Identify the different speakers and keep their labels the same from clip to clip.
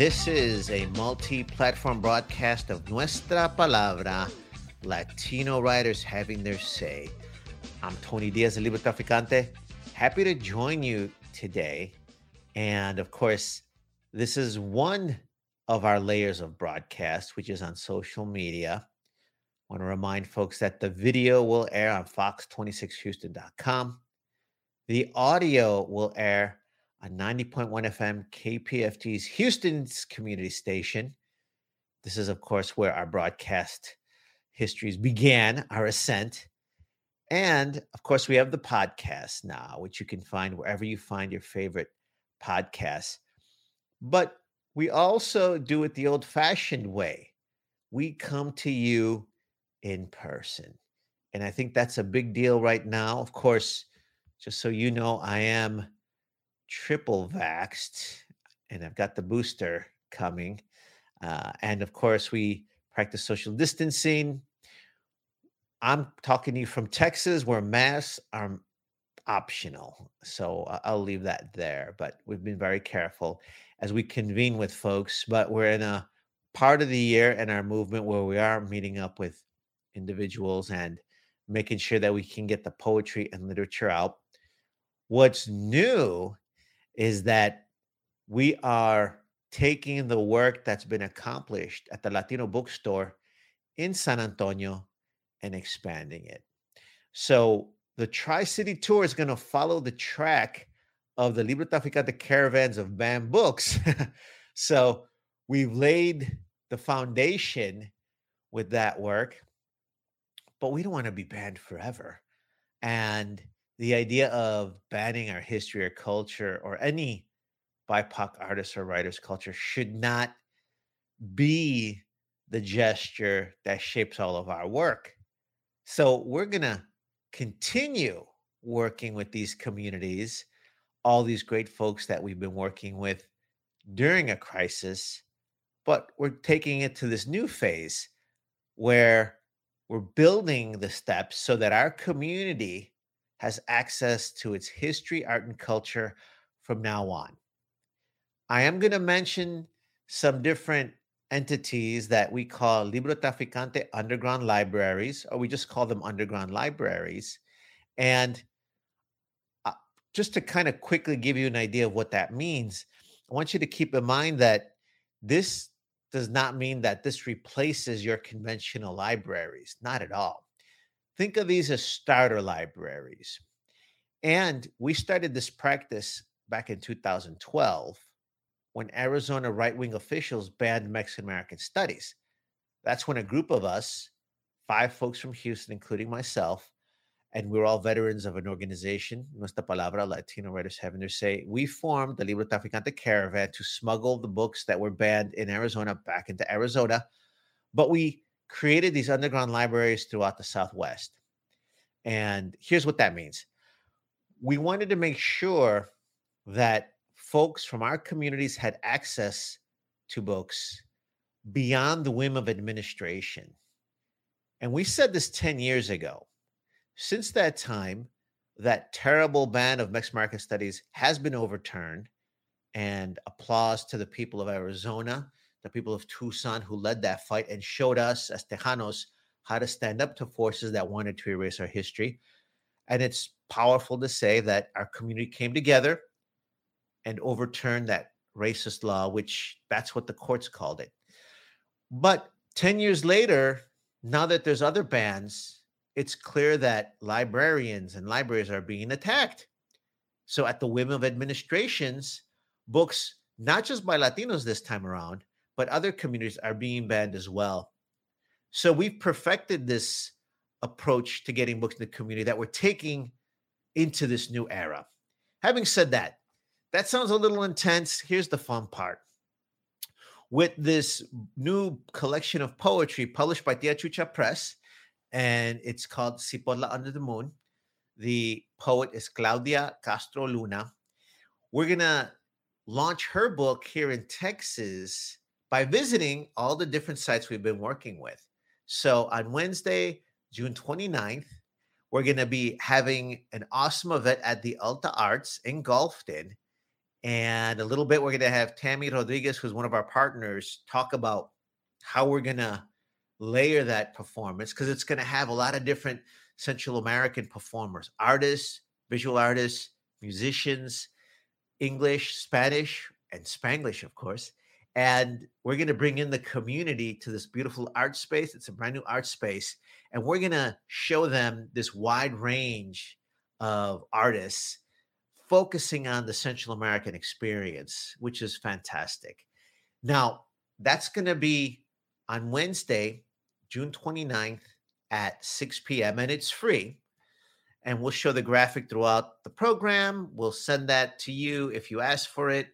Speaker 1: This is a multi platform broadcast of Nuestra Palabra, Latino writers having their say. I'm Tony Diaz, the Libro Traficante. Happy to join you today. And of course, this is one of our layers of broadcast, which is on social media. I want to remind folks that the video will air on fox26houston.com. The audio will air on 90.1 FM KPFT's Houston's community station. This is, of course, where our broadcast histories began, our ascent. And of course, we have the podcast now, which you can find wherever you find your favorite podcasts. But we also do it the old fashioned way. We come to you in person. And I think that's a big deal right now. Of course, just so you know, I am triple vaxxed and I've got the booster coming. Uh, and of course, we practice social distancing. I'm talking to you from Texas where masks are optional. So I'll leave that there. But we've been very careful as we convene with folks. But we're in a part of the year in our movement where we are meeting up with individuals and making sure that we can get the poetry and literature out. What's new is that we are taking the work that's been accomplished at the Latino bookstore in San Antonio and expanding it. So the Tri City Tour is going to follow the track of the Libro Traficante caravans of banned books. so we've laid the foundation with that work, but we don't want to be banned forever. And the idea of banning our history or culture or any BIPOC artist or writer's culture should not be the gesture that shapes all of our work. So we're going to continue working with these communities, all these great folks that we've been working with during a crisis, but we're taking it to this new phase where we're building the steps so that our community has access to its history, art, and culture from now on. I am going to mention some different entities that we call Libro Traficante underground libraries, or we just call them underground libraries. And uh, just to kind of quickly give you an idea of what that means, I want you to keep in mind that this does not mean that this replaces your conventional libraries, not at all. Think of these as starter libraries. And we started this practice back in 2012 when Arizona right wing officials banned Mexican American studies. That's when a group of us, five folks from Houston, including myself, and we are all veterans of an organization, Nuestra Palabra, Latino Writers Having Their Say, we formed the Libro Traficante Caravan to smuggle the books that were banned in Arizona back into Arizona. But we created these underground libraries throughout the Southwest. And here's what that means we wanted to make sure that folks from our communities had access to books beyond the whim of administration. And we said this 10 years ago. Since that time, that terrible ban of Mexican American studies has been overturned. And applause to the people of Arizona, the people of Tucson who led that fight and showed us as Tejanos how to stand up to forces that wanted to erase our history. And it's powerful to say that our community came together and overturned that racist law, which that's what the courts called it. But 10 years later, now that there's other bans, it's clear that librarians and libraries are being attacked. So, at the whim of administrations, books, not just by Latinos this time around, but other communities are being banned as well. So, we've perfected this approach to getting books in the community that we're taking into this new era. Having said that, that sounds a little intense. Here's the fun part with this new collection of poetry published by Tia Chucha Press, and it's called Cipota Under the Moon. The poet is Claudia Castro Luna. We're going to launch her book here in Texas by visiting all the different sites we've been working with. So on Wednesday, June 29th, we're going to be having an awesome event at the Alta Arts in Gulfton. And a little bit, we're going to have Tammy Rodriguez, who's one of our partners, talk about how we're going to layer that performance because it's going to have a lot of different Central American performers, artists, visual artists, musicians, English, Spanish, and Spanglish, of course. And we're going to bring in the community to this beautiful art space. It's a brand new art space. And we're going to show them this wide range of artists focusing on the Central American experience, which is fantastic. Now, that's going to be on Wednesday, June 29th at 6 p.m., and it's free. And we'll show the graphic throughout the program. We'll send that to you if you ask for it.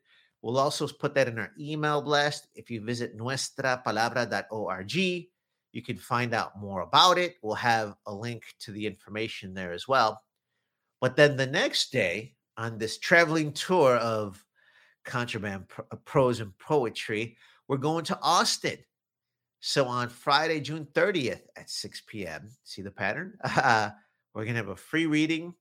Speaker 1: We'll also put that in our email blast. If you visit nuestrapalabra.org, you can find out more about it. We'll have a link to the information there as well. But then the next day, on this traveling tour of contraband uh, prose and poetry, we're going to Austin. So on Friday, June 30th at 6 p.m., see the pattern? Uh, we're going to have a free reading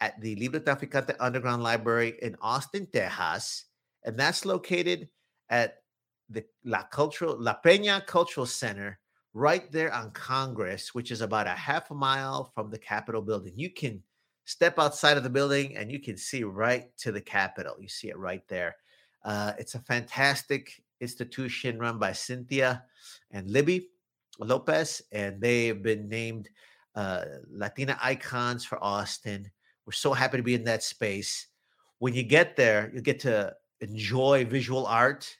Speaker 1: at the Libro Traficante Underground Library in Austin, Texas and that's located at the La Cultural La Peña Cultural Center, right there on Congress, which is about a half a mile from the Capitol building. You can step outside of the building and you can see right to the Capitol. You see it right there. Uh, it's a fantastic institution run by Cynthia and Libby Lopez, and they've been named uh, Latina icons for Austin. We're so happy to be in that space. When you get there, you get to enjoy visual art.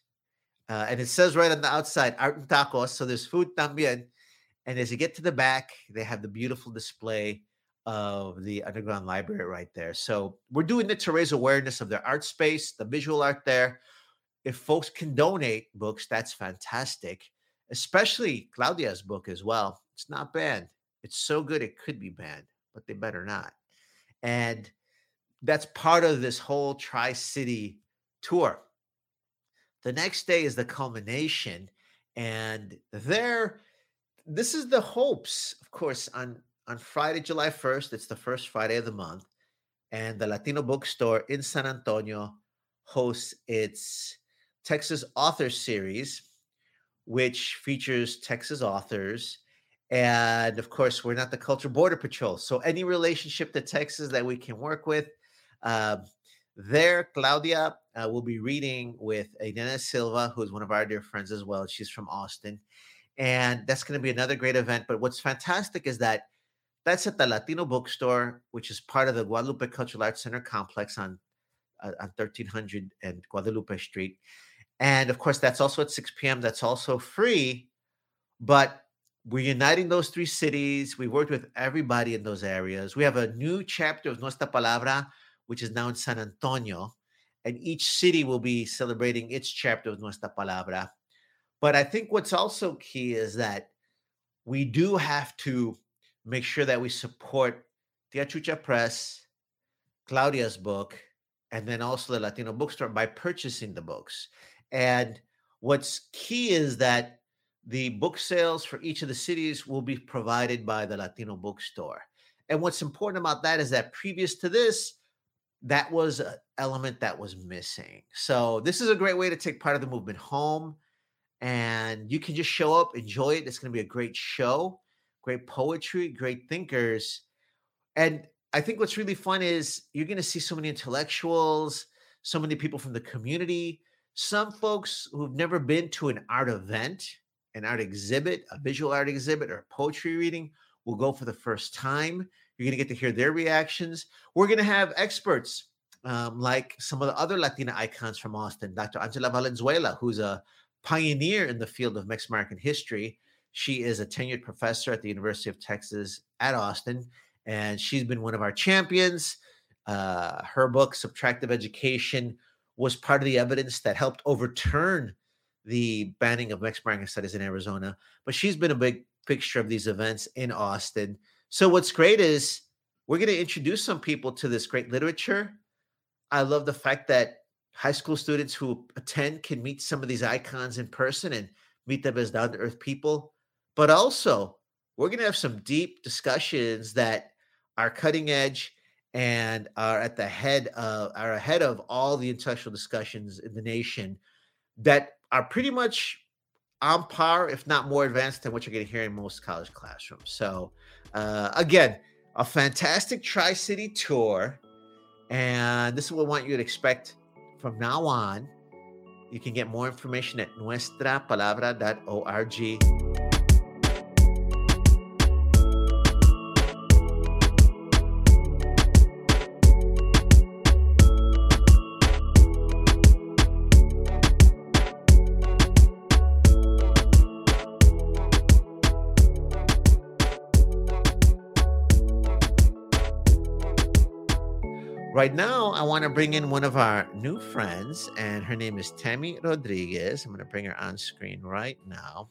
Speaker 1: Uh, and it says right on the outside, art and tacos. So there's food también. And as you get to the back, they have the beautiful display of the underground library right there. So we're doing it to raise awareness of their art space, the visual art there. If folks can donate books, that's fantastic, especially Claudia's book as well. It's not banned. It's so good it could be banned, but they better not. And that's part of this whole Tri City tour. The next day is the culmination, and there, this is the hopes, of course, on on Friday, July 1st, it's the first Friday of the month, and the Latino bookstore in San Antonio hosts its Texas Author Series, which features Texas authors. And of course, we're not the Culture Border Patrol. So, any relationship to Texas that we can work with, uh, there, Claudia uh, will be reading with Adena Silva, who's one of our dear friends as well. She's from Austin. And that's going to be another great event. But what's fantastic is that that's at the Latino Bookstore, which is part of the Guadalupe Cultural Arts Center complex on, uh, on 1300 and Guadalupe Street. And of course, that's also at 6 p.m. That's also free. But we're uniting those three cities. We worked with everybody in those areas. We have a new chapter of Nuestra Palabra which is now in San Antonio. And each city will be celebrating its chapter of Nuestra Palabra. But I think what's also key is that we do have to make sure that we support Tia Chucha Press, Claudia's book, and then also the Latino bookstore by purchasing the books. And what's key is that the book sales for each of the cities will be provided by the Latino bookstore. And what's important about that is that previous to this, that was an element that was missing. So this is a great way to take part of the movement home, and you can just show up, enjoy it. It's going to be a great show, great poetry, great thinkers, and I think what's really fun is you're going to see so many intellectuals, so many people from the community, some folks who've never been to an art event, an art exhibit, a visual art exhibit, or a poetry reading will go for the first time. You're going to get to hear their reactions. We're going to have experts um, like some of the other Latina icons from Austin, Dr. Angela Valenzuela, who's a pioneer in the field of Mexican American history. She is a tenured professor at the University of Texas at Austin, and she's been one of our champions. Uh, her book, Subtractive Education, was part of the evidence that helped overturn the banning of Mexican American studies in Arizona, but she's been a big fixture of these events in Austin. So what's great is we're going to introduce some people to this great literature. I love the fact that high school students who attend can meet some of these icons in person and meet them as down to earth people. But also, we're going to have some deep discussions that are cutting edge and are at the head of are ahead of all the intellectual discussions in the nation that are pretty much on par, if not more advanced than what you're going to hear in most college classrooms. So, uh, again, a fantastic Tri City tour. And this is what I want you to expect from now on. You can get more information at nuestrapalabra.org. Right now, I want to bring in one of our new friends, and her name is Tammy Rodriguez. I'm going to bring her on screen right now.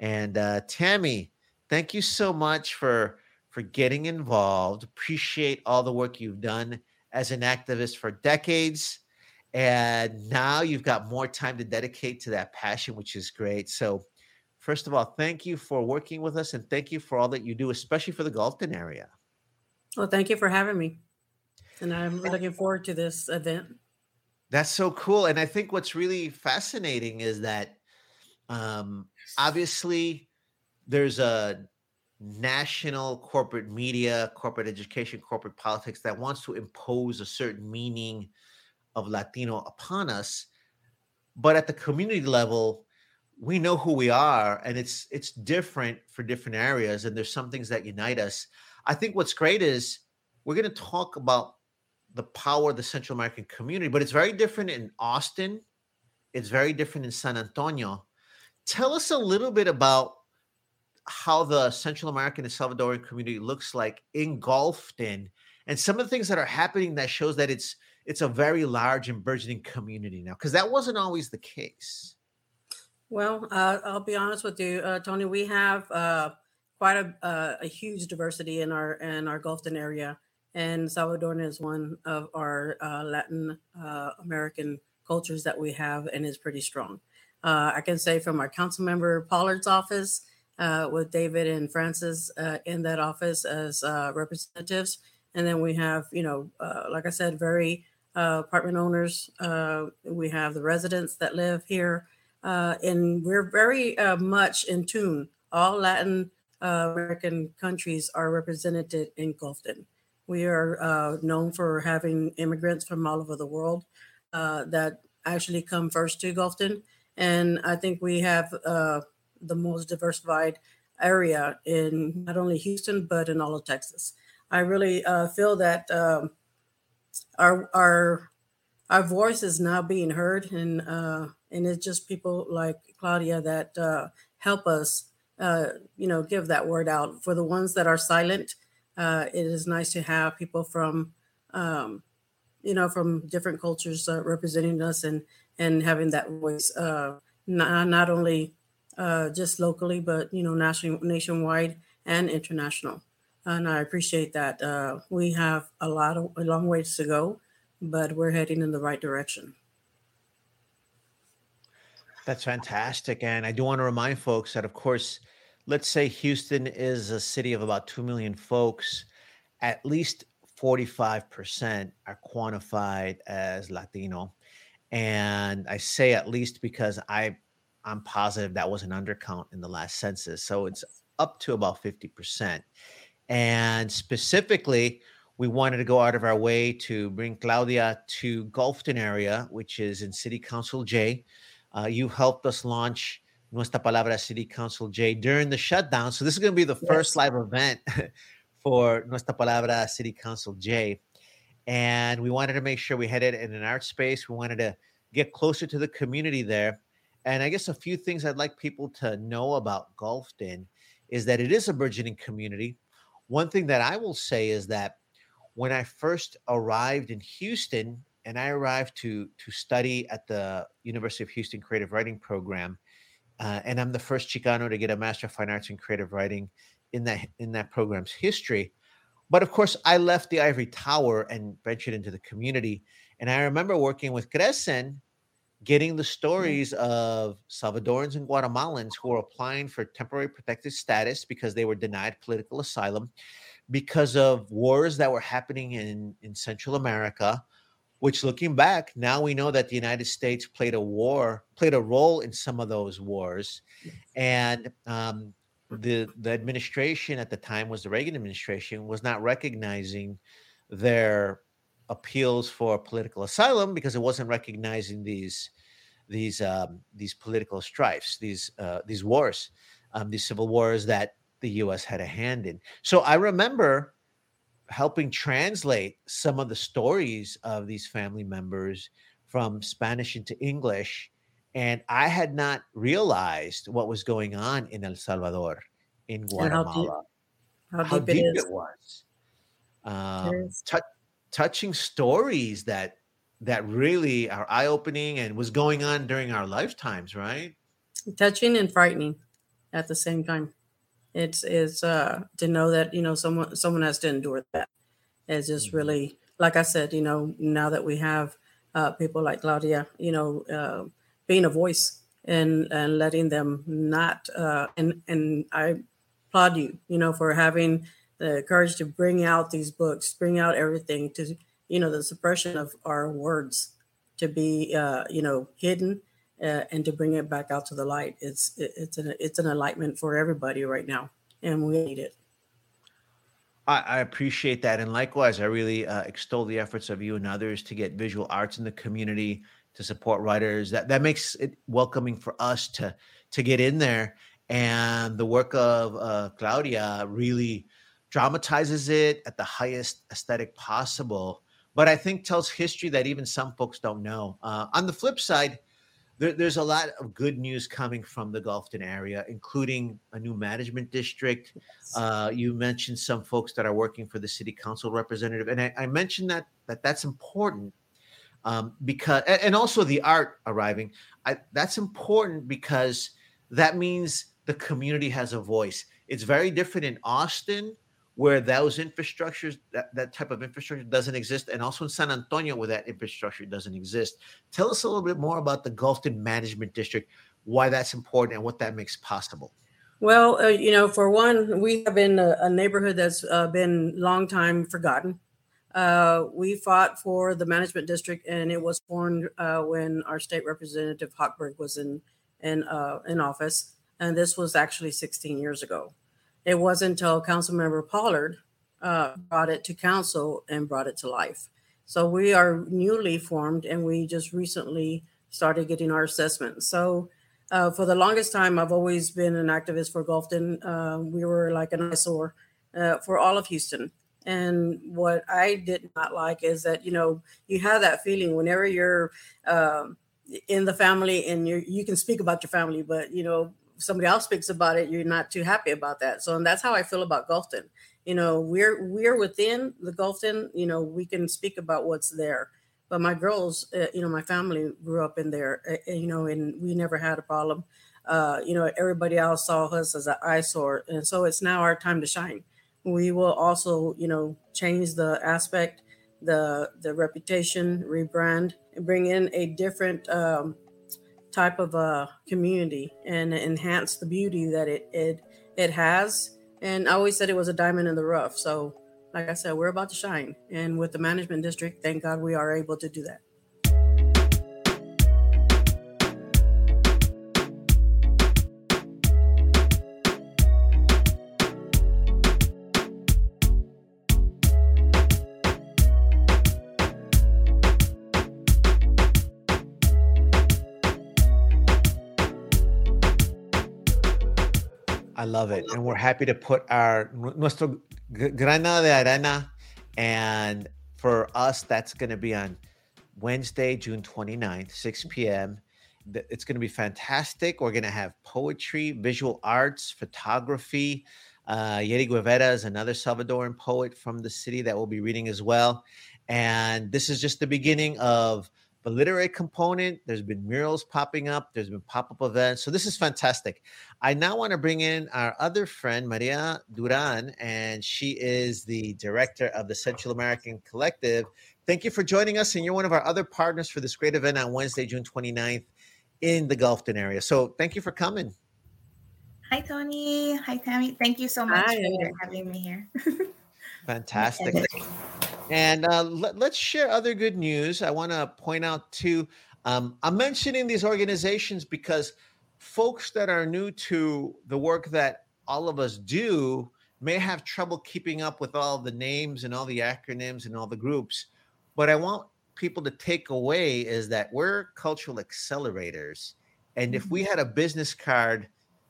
Speaker 1: And uh, Tammy, thank you so much for for getting involved. Appreciate all the work you've done as an activist for decades, and now you've got more time to dedicate to that passion, which is great. So, first of all, thank you for working with us, and thank you for all that you do, especially for the Gulfton area.
Speaker 2: Well, thank you for having me and I'm looking forward to this event.
Speaker 1: That's so cool. And I think what's really fascinating is that um, obviously there's a national corporate media, corporate education, corporate politics that wants to impose a certain meaning of Latino upon us. But at the community level, we know who we are and it's it's different for different areas and there's some things that unite us. I think what's great is we're going to talk about the power of the Central American community, but it's very different in Austin. It's very different in San Antonio. Tell us a little bit about how the Central American and Salvadoran community looks like in Gulfton, and some of the things that are happening that shows that it's it's a very large and burgeoning community now, because that wasn't always the case.
Speaker 2: Well, uh, I'll be honest with you, uh, Tony. We have uh, quite a, uh, a huge diversity in our in our Gulfton area and Salvadoran is one of our uh, Latin uh, American cultures that we have and is pretty strong. Uh, I can say from our council member Pollard's office, uh, with David and Francis uh, in that office as uh, representatives, and then we have, you know, like I said, very apartment owners. we have the residents that live here, and we're very much in tune. All Latin American countries are represented in Gulfton. We are uh, known for having immigrants from all over the world uh, that actually come first to Gulfton. And I think we have uh, the most diversified area in not only Houston, but in all of Texas. I really uh, feel that um, our, our, our voice is now being heard, and, uh, and it's just people like Claudia that uh, help us, you know, give that word out. For the ones that are silent, uh, it is nice to have people from, um, you know, from different cultures uh, representing us and and having that voice, uh, not, not only uh, just locally, but you know, national, nationwide and international. And I appreciate that. Uh, we have a lot of a long ways to go, but we're heading in the right direction.
Speaker 1: That's fantastic. And I do want to remind folks that, of course, let's say Houston is a city of about 2 million folks, at least 45% are quantified as Latino. And I say at least because I I'm positive that was an undercount in the last census. So it's up to about 50%. And specifically, we wanted to go out of our way to bring Claudia to Gulfton area, which is in City Council J. Uh, you helped us launch Nuestra Palabra City Council J during the shutdown. So this is going to be the first live event for Nuestra Palabra City Council J. And we wanted to make sure we had it in an art space. We wanted to get closer to the community there. And I guess a few things I'd like people to know about Gulfton is that it is a burgeoning community. One thing that I will say is that when I first arrived in Houston, and I arrived to to study at the University of Houston Creative Writing Program, uh, and I'm the first Chicano to get a Master of Fine Arts in Creative Writing in that in that program's history. But of course, I left the ivory tower and ventured into the community. And I remember working with Crecen, getting the stories of Salvadorans and Guatemalans who were applying for temporary protected status because they were denied political asylum because of wars that were happening in, in Central America, which looking back, now we know that the United States played a war, played a role in some of those wars. And um, the the administration at the time was the Reagan administration was not recognizing their appeals for political asylum because it wasn't recognizing these these um, these political strifes, these uh, these wars, um, these civil wars that the U.S. had a hand in. So I remember helping translate some of the stories of these family members from Spanish into English and I had not realized what was going on in El Salvador, in Guatemala,
Speaker 2: how deep, how
Speaker 1: deep, how deep it, it, was. Um, t- touching stories that that really are eye opening and was going on during our lifetimes, right?
Speaker 2: Touching and frightening at the same time. It's it's uh, to know that you know someone someone has to endure that. It's just mm-hmm. really like I said, you know, now that we have uh, people like Claudia, you know. Uh, being a voice and and letting them not uh, and and I applaud you, you know, for having the courage to bring out these books, bring out everything to you know the suppression of our words to be uh, you know hidden uh, and to bring it back out to the light. It's it's an it's an enlightenment for everybody right now, and we need it.
Speaker 1: I, I appreciate that, and likewise, I really uh, extol the efforts of you and others to get visual arts in the community to support writers. That that makes it welcoming for us to to get in there. And the work of uh, Claudia really dramatizes it at the highest aesthetic possible. But I think tells history that even some folks don't know. Uh, on the flip side, there, there's a lot of good news coming from the Gulfton area, including a new management district. Uh, you mentioned some folks that are working for the city council representative, and I, I mentioned that that that's important um, because and also the art arriving. I, that's important because that means the community has a voice. It's very different in Austin where those infrastructures that, that type of infrastructure doesn't exist and also in san antonio where that infrastructure doesn't exist. Tell us a little bit more about the gulfton management district why that's important and what that makes possible.
Speaker 2: Well uh, you know for one we have been a, a neighborhood that's uh, been long time forgotten. Uh, we fought for the management district, and it was formed uh, when our state representative Hochberg was in in uh, in office, and this was actually 16 years ago. It wasn't until Councilmember Pollard uh, brought it to council and brought it to life. So we are newly formed, and we just recently started getting our assessment. So. Uh, for the longest time, I've always been an activist for Gulfton. Uh, we were like an eyesore for all of Houston and what I did not like is that you know you have that feeling whenever you're um, in the family and you you can speak about your family, but you know somebody else speaks about it, you're not too happy about that. So and that's how I feel about Gulfton. You know, we're we're within the Gulfton. You know, we can speak about what's there. But my girls, uh, you know, my family grew up in there. Uh, you know, and we never had a problem. Uh, you know, everybody else saw us as an eyesore, and so it's now our time to shine we will also, you know, change the aspect, the the reputation, rebrand, and bring in a different um, type of a community and enhance the beauty that it it it has. And I always said it was a diamond in the rough. So, like I said, we're about to shine. And with the management district, thank God we are able to do that.
Speaker 1: I love it. And we're happy to put our nuestro grana de arena. And for us, that's going to be on Wednesday, June 29th, 6 p.m. It's going to be fantastic. We're going to have poetry, visual arts, photography. Uh, Yeri Guevara is another Salvadoran poet from the city that will be reading as well. And this is just the beginning of the literary component. There's been murals popping up, there's been pop up events. So this is fantastic. I now want to bring in our other friend, Maria Duran, and she is the director of the Central American Collective. Thank you for joining us. And you're one of our other partners for this great event on Wednesday, June 29th in the Gulfton area. So thank you for coming.
Speaker 3: Hi, Tony. Hi, Tammy. Thank you so much Hi. for having me here.
Speaker 1: Fantastic. And uh, let, us share other good news. I want to point out too. Um, I'm mentioning these organizations because folks that are new to the work that all of us do may have trouble keeping up with all the names and all the acronyms and all the groups. What I want people to take away is that we're cultural accelerators. And if we mm-hmm. had a business card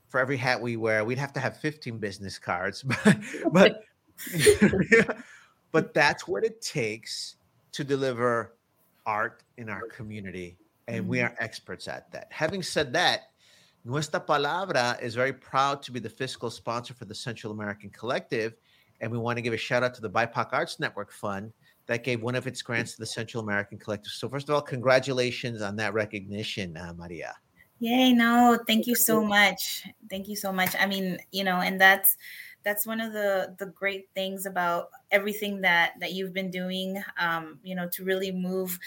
Speaker 1: for every hat we wear, we'd have to have 15 business cards. but but, but that's what it takes to deliver art in our community. And we mm-hmm. are experts at that. Having said that, Nuestra Palabra is very proud to be the fiscal sponsor for the Central American Collective. And we want to give a shout out to the BIPOC Arts Network Fund that gave one of its grants to the Central American Collective. So, first of all, congratulations on that recognition, uh, Maria.
Speaker 3: Yay! No, thank you so much. Thank you so much. I mean, you know, and that's that's one of the the great things about everything that that you've been doing. Um, you know, to really move.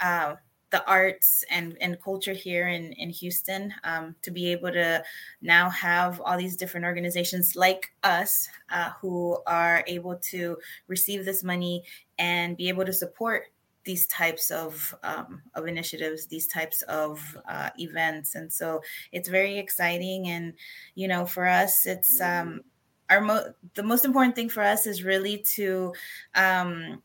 Speaker 3: Uh, the arts and, and culture here in, in Houston um, to be able to now have all these different organizations like us uh, who are able to receive this money and be able to support these types of um, of initiatives, these types of uh, events, and so it's very exciting. And you know, for us, it's um, our mo- the most important thing for us is really to um,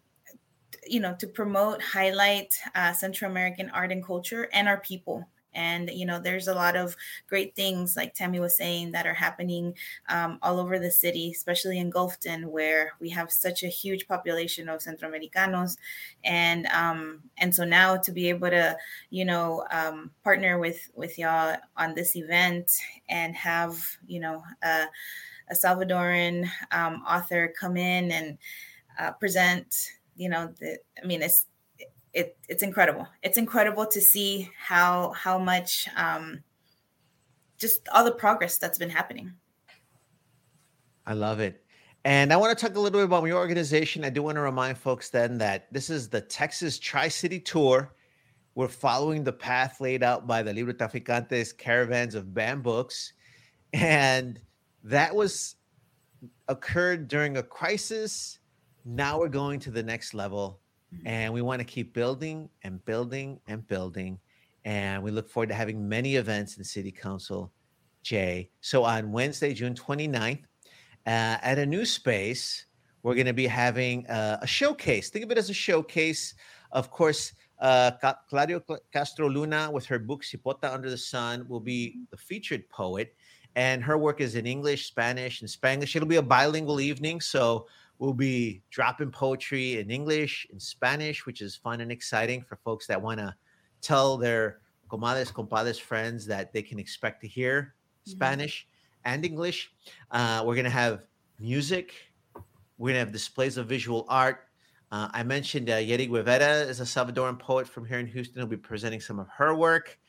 Speaker 3: you know to promote highlight uh, central american art and culture and our people. And you know there's a lot of great things like tammy was saying that are happening um, all over the city especially in gulfton where we have such a huge population of centroamericanos. And um, and so now to be able to you know um, partner with with y'all on this event and have you know a, a salvadoran um, author come in and uh, present you know, the, I mean, it's it, it's incredible. It's incredible to see how how much um, just all the progress that's been happening.
Speaker 1: I love it. And I want to talk a little bit about your organization. I do want to remind folks then that this is the Texas Tri City Tour. We're following the path laid out by the Libro Traficantes caravans of bambooks. And that was occurred during a crisis now we're going to the next level and we want to keep building and building and building. And we look forward to having many events in City Council, J. So on Wednesday, June 29th, uh, at a new space, we're going to be having uh, a showcase. Think of it as a showcase. Of course, uh, Claudia Castro Luna, with her book Cipota Under the Sun, will be the featured poet. And her work is in English, Spanish, and Spanish. It'll be a bilingual evening. So We'll be dropping poetry in English, and Spanish, which is fun and exciting for folks that want to tell their comadres, compadres, friends that they can expect to hear mm-hmm. Spanish and English. Uh, we're going to have music. We're going to have displays of visual art. Uh, I mentioned uh, Yeri Guevara is a Salvadoran poet from here in Houston. Who'll be presenting some of her work.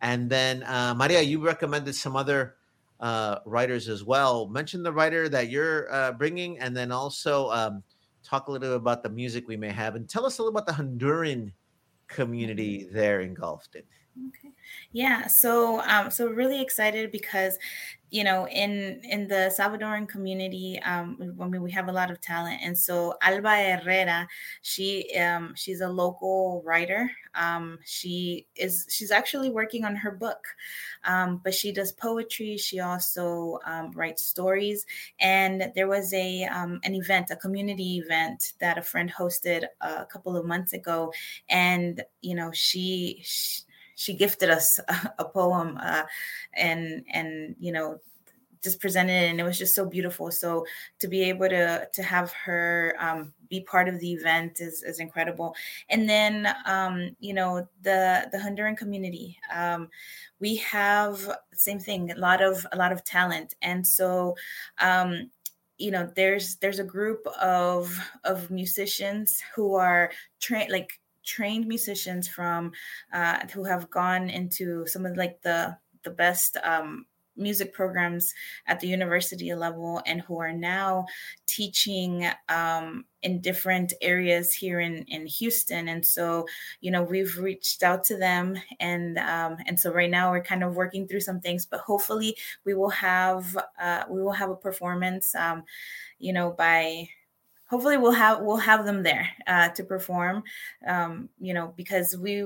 Speaker 1: And then, uh, Maria, you recommended some other uh, writers as well. Mention the writer that you're uh, bringing, and then also um, talk a little bit about the music we may have, and tell us a little about the Honduran community there engulfed in Gulfton.
Speaker 3: Okay. Yeah. So, um, so really excited because you know in in the salvadoran community um i mean we have a lot of talent and so alba herrera she um she's a local writer um she is she's actually working on her book um but she does poetry she also um, writes stories and there was a um, an event a community event that a friend hosted a couple of months ago and you know she, she she gifted us a, a poem uh, and and you know just presented it and it was just so beautiful. So to be able to to have her um, be part of the event is, is incredible. And then um, you know the the honduran community um, we have same thing a lot of a lot of talent. And so um, you know there's there's a group of of musicians who are trained like trained musicians from uh, who have gone into some of like the the best um, music programs at the university level and who are now teaching um, in different areas here in, in Houston. And so, you know, we've reached out to them and um, and so right now we're kind of working through some things, but hopefully we will have uh, we will have a performance, um, you know, by hopefully we'll have we'll have them there uh, to perform um, you know because we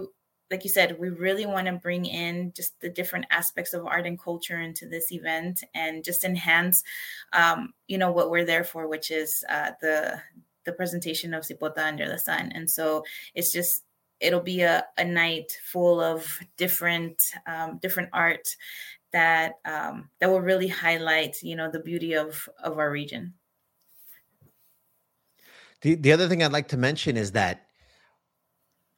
Speaker 3: like you said, we really want to bring in just the different aspects of art and culture into this event and just enhance, um, you know, what we're there for, which is uh, the the presentation of Cipota Under the Sun. And so it's just it'll be a, a night full of different um, different art that um, that will really highlight, you know, the beauty of of our region.
Speaker 1: The the other thing I'd like to mention is that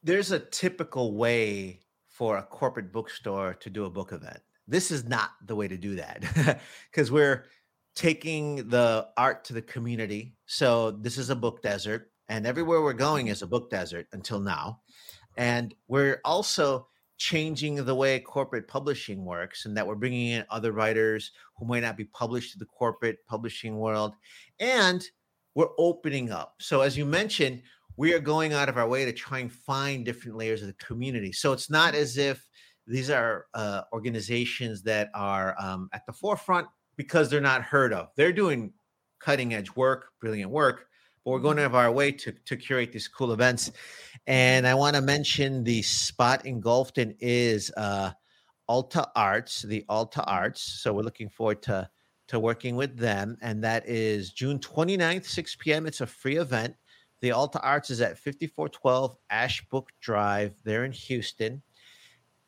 Speaker 1: there's a typical way for a corporate bookstore to do a book event. This is not the way to do that because we're taking the art to the community. So this is a book desert, and everywhere we're going is a book desert until now. And we're also changing the way corporate publishing works, and that we're bringing in other writers who might not be published to the corporate publishing world. And we're opening up. So, as you mentioned, we are going out of our way to try and find different layers of the community. So it's not as if these are uh, organizations that are um, at the forefront because they're not heard of. They're doing cutting edge work, brilliant work, but we're going out of our way to, to curate these cool events. And I want to mention the spot engulfed in Gulfton is uh, Alta Arts, the Alta Arts. So we're looking forward to to working with them. And that is June 29th, 6 p.m. It's a free event. The Alta Arts is at 5412 Ashbrook Drive there in Houston.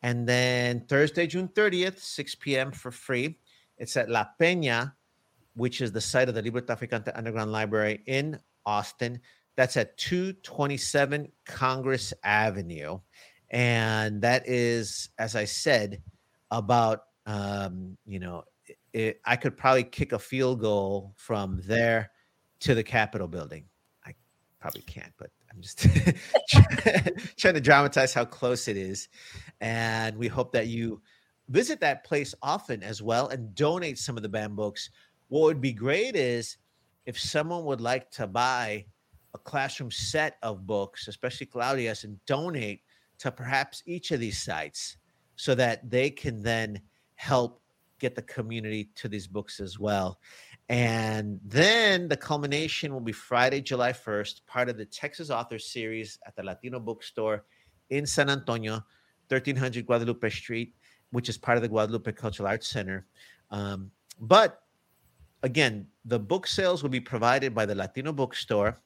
Speaker 1: And then Thursday, June 30th, 6 p.m. for free. It's at La Peña, which is the site of the Libro Traficante Underground Library in Austin. That's at 227 Congress Avenue. And that is, as I said, about, um, you know, it, I could probably kick a field goal from there to the Capitol building I probably can't, but I'm just trying to dramatize how close it is. And we hope that you visit that place often as well and donate some of the BAM books. What would be great is if someone would like to buy a classroom set of books, especially Claudia's, and donate to perhaps each of these sites so that they can then help get the community to these books as well. And then the culmination will be Friday, July 1st, part of the Texas Author Series at the Latino Bookstore in San Antonio, 1300 Guadalupe Street, which is part of the Guadalupe Cultural Arts Center. Um, but again, the book sales will be provided by the Latino Bookstore.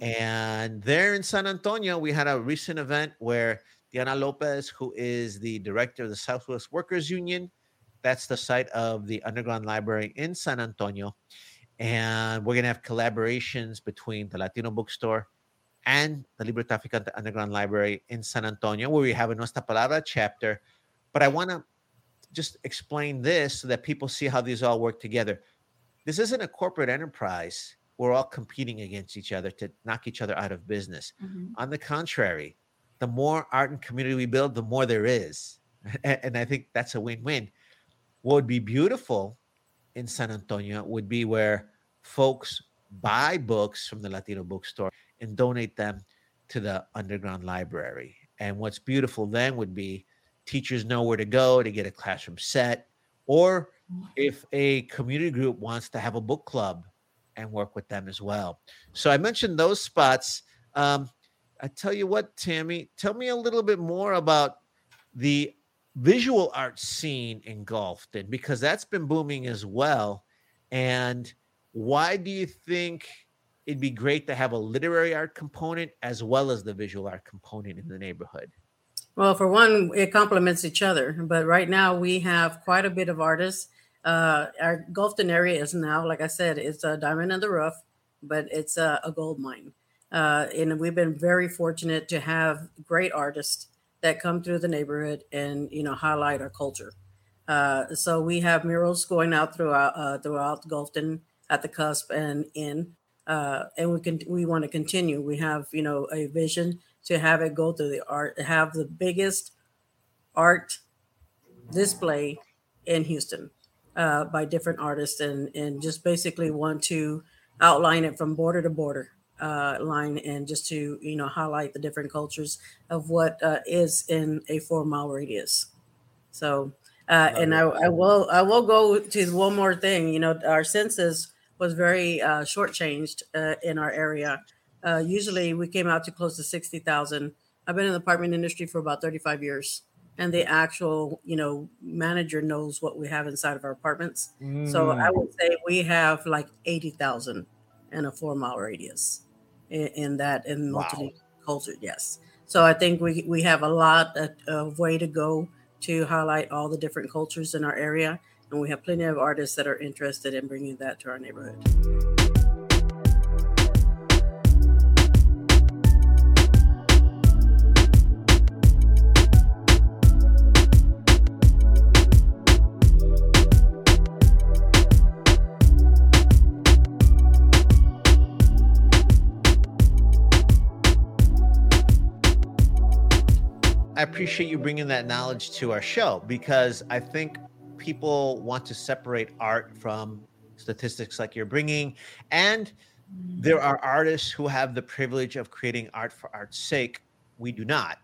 Speaker 1: And there in San Antonio, we had a recent event where Diana Lopez, who is the director of the Southwest Workers Union, that's the site of the Underground Library in San Antonio. And we're going to have collaborations between the Latino Bookstore and the Libro Traficante Underground Library in San Antonio, where we have a Nuestra Palabra chapter. But I want to just explain this so that people see how these all work together. This isn't a corporate enterprise. We're all competing against each other to knock each other out of business. Mm-hmm. On the contrary, the more art and community we build, the more there is. And I think that's a win win. What would be beautiful in San Antonio would be where folks buy books from the Latino bookstore and donate them to the underground library. And what's beautiful then would be teachers know where to go to get a classroom set, or if a community group wants to have a book club and work with them as well. So I mentioned those spots. Um, I tell you what, Tammy, tell me a little bit more about the visual art scene in because that's been booming as well. And why do you think it'd be great to have a literary art component as well as the visual art component in the neighborhood?
Speaker 2: Well, for one, it complements each other. But right now, we have quite a bit of artists. Uh, our Gulfton area is now, like I said, it's a diamond in the rough, but it's a, a gold mine. Uh, and we've been very fortunate to have great artists that come through the neighborhood and you know highlight our culture. Uh, so we have murals going out throughout uh, throughout Gulfton. at the cusp and in. Uh, and we can we want to continue. We have you know a vision to have it go through the art, have the biggest art display in Houston uh, by different artists, and and just basically want to outline it from border to border uh, line, and just to you know highlight the different cultures of what uh, is in a four mile radius. So, uh, and I, I will I will go to one more thing. You know, our census was very uh, shortchanged uh, in our area. Uh, usually, we came out to close to sixty thousand. I've been in the apartment industry for about thirty five years and the actual you know manager knows what we have inside of our apartments mm. so i would say we have like 80000 in a four mile radius in, in that in multicultural wow. yes so i think we, we have a lot of, of way to go to highlight all the different cultures in our area and we have plenty of artists that are interested in bringing that to our neighborhood
Speaker 1: I appreciate you bringing that knowledge to our show because I think people want to separate art from statistics like you're bringing. And mm-hmm. there are artists who have the privilege of creating art for art's sake. We do not.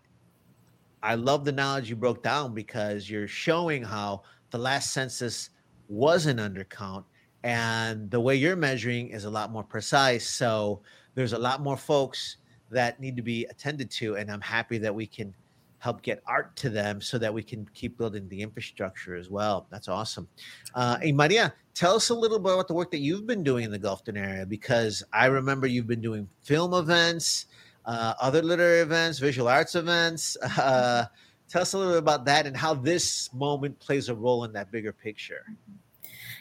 Speaker 1: I love the knowledge you broke down because you're showing how the last census was an undercount and the way you're measuring is a lot more precise. So there's a lot more folks that need to be attended to. And I'm happy that we can help get art to them so that we can keep building the infrastructure as well. That's awesome. Uh, hey, Maria, tell us a little bit about the work that you've been doing in the Gulfton area because I remember you've been doing film events, uh, other literary events, visual arts events. Uh, tell us a little bit about that and how this moment plays a role in that bigger picture.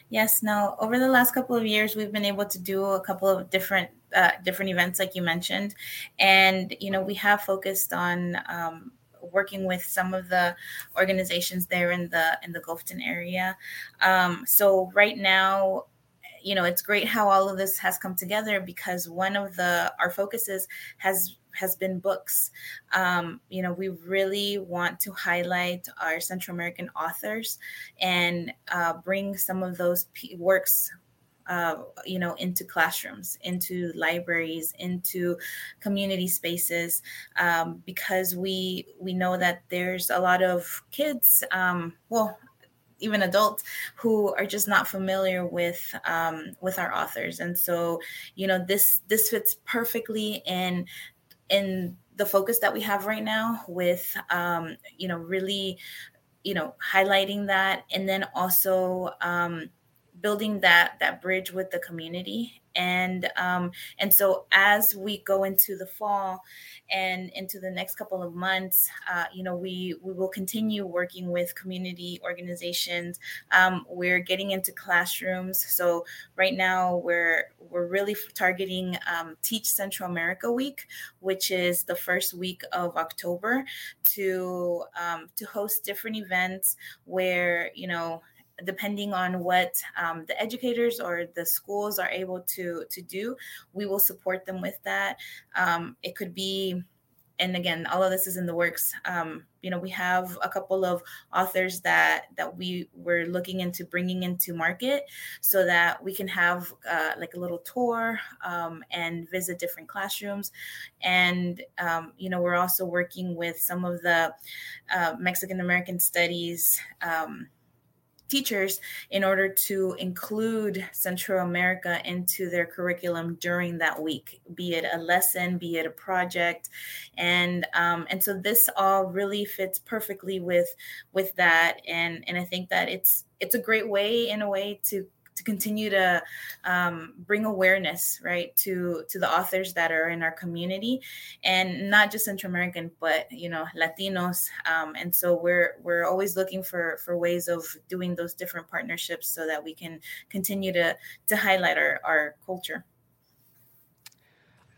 Speaker 3: Yes. Now, over the last couple of years, we've been able to do a couple of different uh, different events, like you mentioned, and you know we have focused on um, working with some of the organizations there in the in the Gulfton area. Um, so right now, you know, it's great how all of this has come together because one of the our focuses has has been books. Um, you know, we really want to highlight our Central American authors and uh, bring some of those p- works uh, you know into classrooms into libraries into community spaces um, because we we know that there's a lot of kids um, well even adults who are just not familiar with um, with our authors. And so you know this this fits perfectly in in the focus that we have right now with um, you know really you know highlighting that. And then also um, building that that bridge with the community. And um, and so as we go into the fall and into the next couple of months uh, you know we we will continue working with community organizations. Um, we're getting into classrooms. So right now we're we're really targeting um, teach central america week which is the first week of october to um, to host different events where you know depending on what um, the educators or the schools are able to to do we will support them with that. Um, it could be and again all of this is in the works. Um, you know we have a couple of authors that that we were looking into bringing into market so that we can have uh, like a little tour um, and visit different classrooms. And um, you know we're also working with some of the uh, mexican american studies um, teachers in order to include Central America into their curriculum during that week, be it a lesson, be it a project, and um, and so this all really fits perfectly with with that, and and I think that it's it's a great way in a way to to continue to um, bring awareness right to to the authors that are in our community. And not just central american but you know latinos. Um, and so we're we're always looking for for ways of doing those different partnerships so that we can continue to to highlight our our culture.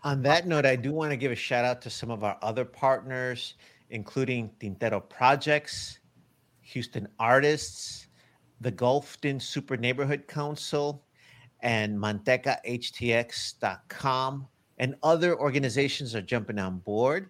Speaker 1: On that note i do want to give a shout out to some of our other partners including tintero projects houston artists the Gulfton Super Neighborhood Council, and mantecahtx.com and other organizations are jumping on board.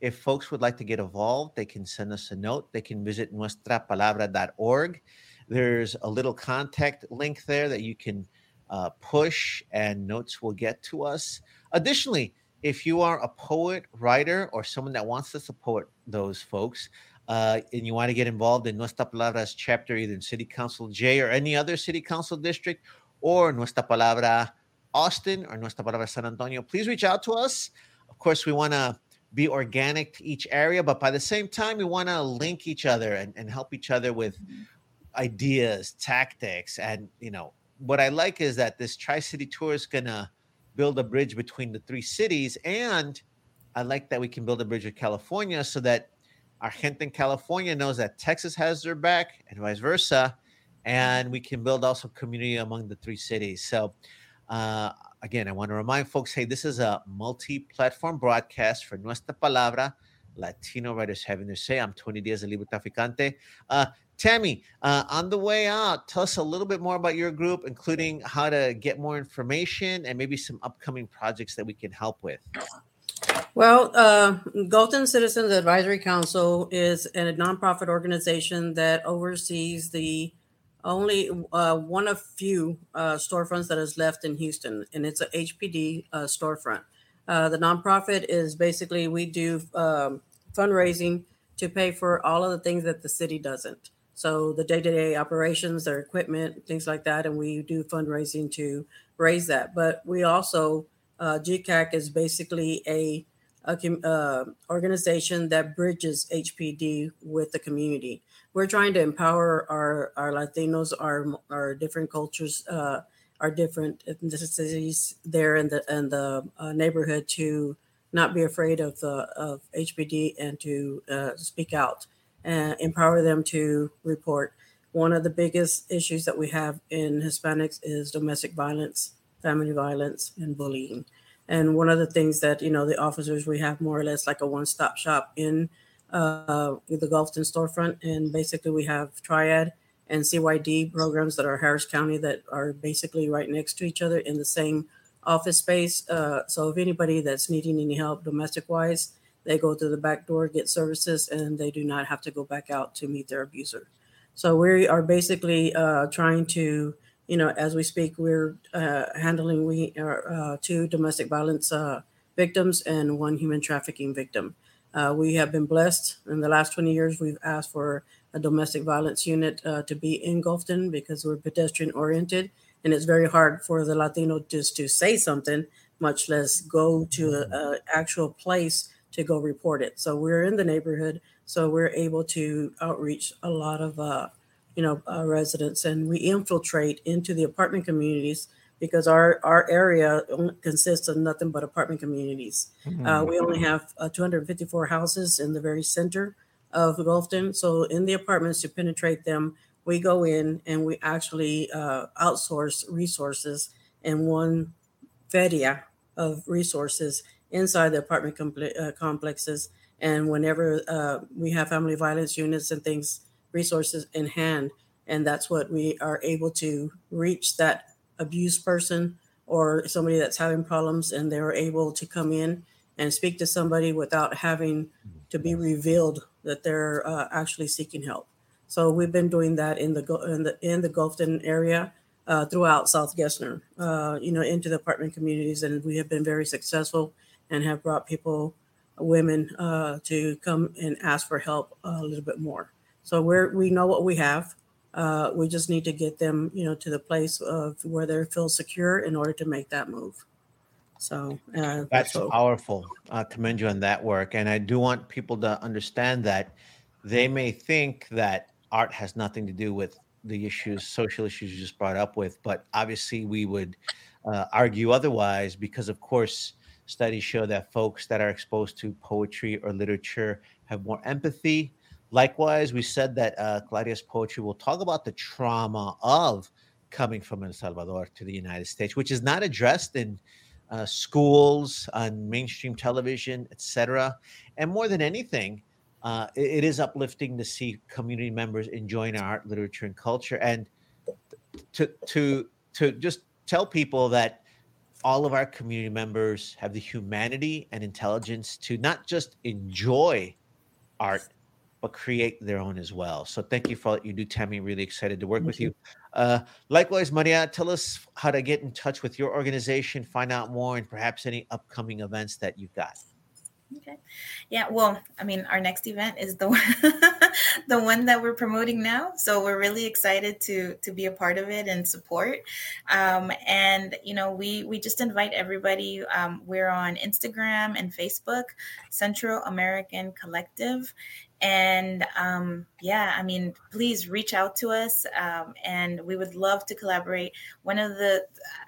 Speaker 1: If folks would like to get involved, they can send us a note. They can visit nuestrapalabra.org. There's a little contact link there that you can uh, push, and notes will get to us. Additionally, if you are a poet, writer, or someone that wants to support those folks, uh, and you want to get involved in Nuestra Palabra's chapter, either in City Council J or any other City Council district, or Nuestra Palabra Austin or Nuestra Palabra San Antonio, please reach out to us. Of course, we want to be organic to each area, but by the same time, we want to link each other and, and help each other with ideas, tactics. And, you know, what I like is that this Tri City tour is going to build a bridge between the three cities. And I like that we can build a bridge with California so that our gente in California knows that Texas has their back and vice versa. And we can build also community among the three cities. So, uh, again, I want to remind folks hey, this is a multi platform broadcast for Nuestra Palabra, Latino writers having their say. I'm Tony Diaz, de Libro Traficante. Uh, Tammy, uh, on the way out, tell us a little bit more about your group, including how to get more information and maybe some upcoming projects that we can help with.
Speaker 2: Well, uh, Gulfton Citizens Advisory Council is a nonprofit organization that oversees the only uh, one of few uh, storefronts that is left in Houston, and it's a HPD uh, storefront. Uh, the nonprofit is basically we do um, fundraising to pay for all of the things that the city doesn't. So the day-to-day operations, their equipment, things like that, and we do fundraising to raise that. But we also uh, GCAC is basically a, a uh, organization that bridges HPD with the community we're trying to empower our our Latinos, our our different cultures, uh, our different ethnicities there in the in the uh, neighborhood to not be afraid of the of HPD and to uh, speak out and empower them to report. One of the biggest issues that we have in Hispanics is domestic violence, family violence, and bullying. And one of the things that you know the officers we have more or less like a one stop shop in uh, the Gulfton storefront. And basically, we have Triad and CYD programs that are Harris County that are basically right next to each other in the same office space. Uh, so if anybody that's needing any help domestic wise, they go to the back door, get services, and they do not have to go back out to meet their abuser. So we are basically uh, trying to, you know, as we speak, we're uh, handling we are uh, two domestic violence uh, victims and one human trafficking victim. Uh, we have been blessed in the last 20 years. We've asked for a domestic violence unit to be in Gulfton because we're pedestrian oriented. And it's very hard for the Latino just to say something, much less go to an actual place to go report it. So we're in the neighborhood. So we're able to outreach a lot of, uh, you know, uh, residents and we infiltrate into the apartment communities because our our area consists of nothing but apartment communities. Mm-hmm. Uh, we only have uh, 254 houses in the very center of Gulfton. So in the apartments to penetrate them, we go in and we actually uh, outsource resources in one feria of resources inside the apartment uh, complexes. And whenever uh, we have family violence units and things, resources in hand, and that's what we are able to reach that abused person or somebody that's having problems and they're able to come in and speak to somebody without having to be revealed that they're uh, actually seeking help. So we've been doing that in the in the in the Gulfton area uh, throughout South Gessner, uh, you know, into the apartment communities, and we have been very successful and have brought people, women, uh, to come and ask for help a little bit more. So we're we know what we have. Uh, we just need to get them, you know, to the place of where they feel secure in order to make that move. So
Speaker 1: uh, that's so. powerful. Uh, commend you on that work, and I do want people to understand that they may think that art has nothing to do with the issues, social issues you just brought up with, but obviously we would uh, argue otherwise because, of course, studies show that folks that are exposed to poetry or literature have more empathy Likewise, we said that uh, Claudia's poetry will talk about the trauma of coming from El Salvador to the United States, which is not addressed in uh, schools, on mainstream television, etc. And more than anything, uh, it, it is uplifting to see community members enjoying our art, literature, and culture. And to to to just tell people that all of our community members have the humanity and intelligence to not just enjoy art but create their own as well. So thank you for what you do, Tammy. Really excited to work thank with you. you. Uh, likewise, Maria, tell us how to get in touch with your organization, find out more, and perhaps any upcoming events that you've got.
Speaker 3: Okay. Yeah. Well, I mean, our next event is the one, the one that we're promoting now, so we're really excited to to be a part of it and support. Um, and you know, we we just invite everybody. Um, we're on Instagram and Facebook, Central American Collective, and um, yeah, I mean, please reach out to us, um, and we would love to collaborate. One of the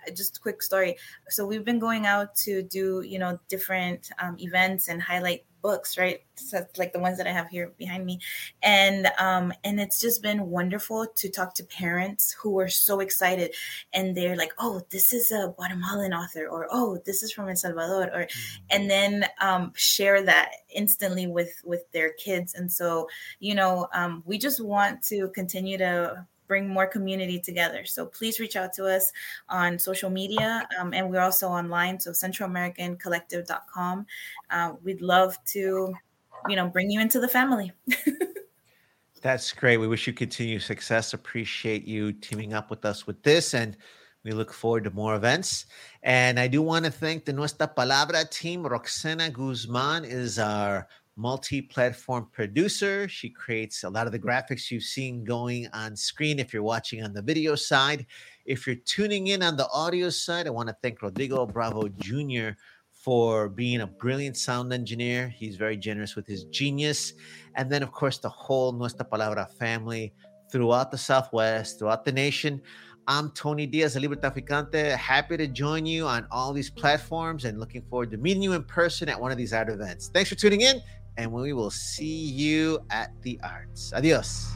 Speaker 3: uh, just quick story. So we've been going out to do you know different um, events and highlight books, right? So like the ones that I have here behind me, and um, and it's just been wonderful to talk to parents who are so excited, and they're like, "Oh, this is a Guatemalan author," or "Oh, this is from El Salvador," or, mm-hmm. and then um, share that instantly with with their kids, and so you know, um, we just want to continue to bring more community together. So please reach out to us on social media. Um, and we're also online. So centralamericancollective.com. Uh, we'd love to, you know, bring you into the family.
Speaker 1: That's great. We wish you continued success. Appreciate you teaming up with us with this. And we look forward to more events. And I do want to thank the Nuestra Palabra team. Roxana Guzman is our multi-platform producer. She creates a lot of the graphics you've seen going on screen if you're watching on the video side. If you're tuning in on the audio side, I want to thank Rodrigo Bravo Jr. for being a brilliant sound engineer. He's very generous with his genius. And then, of course, the whole Nuestra Palabra family throughout the Southwest, throughout the nation. I'm Tony Diaz, a Libre. Happy to join you on all these platforms and looking forward to meeting you in person at one of these art events. Thanks for tuning in and we will see you at the arts. Adios.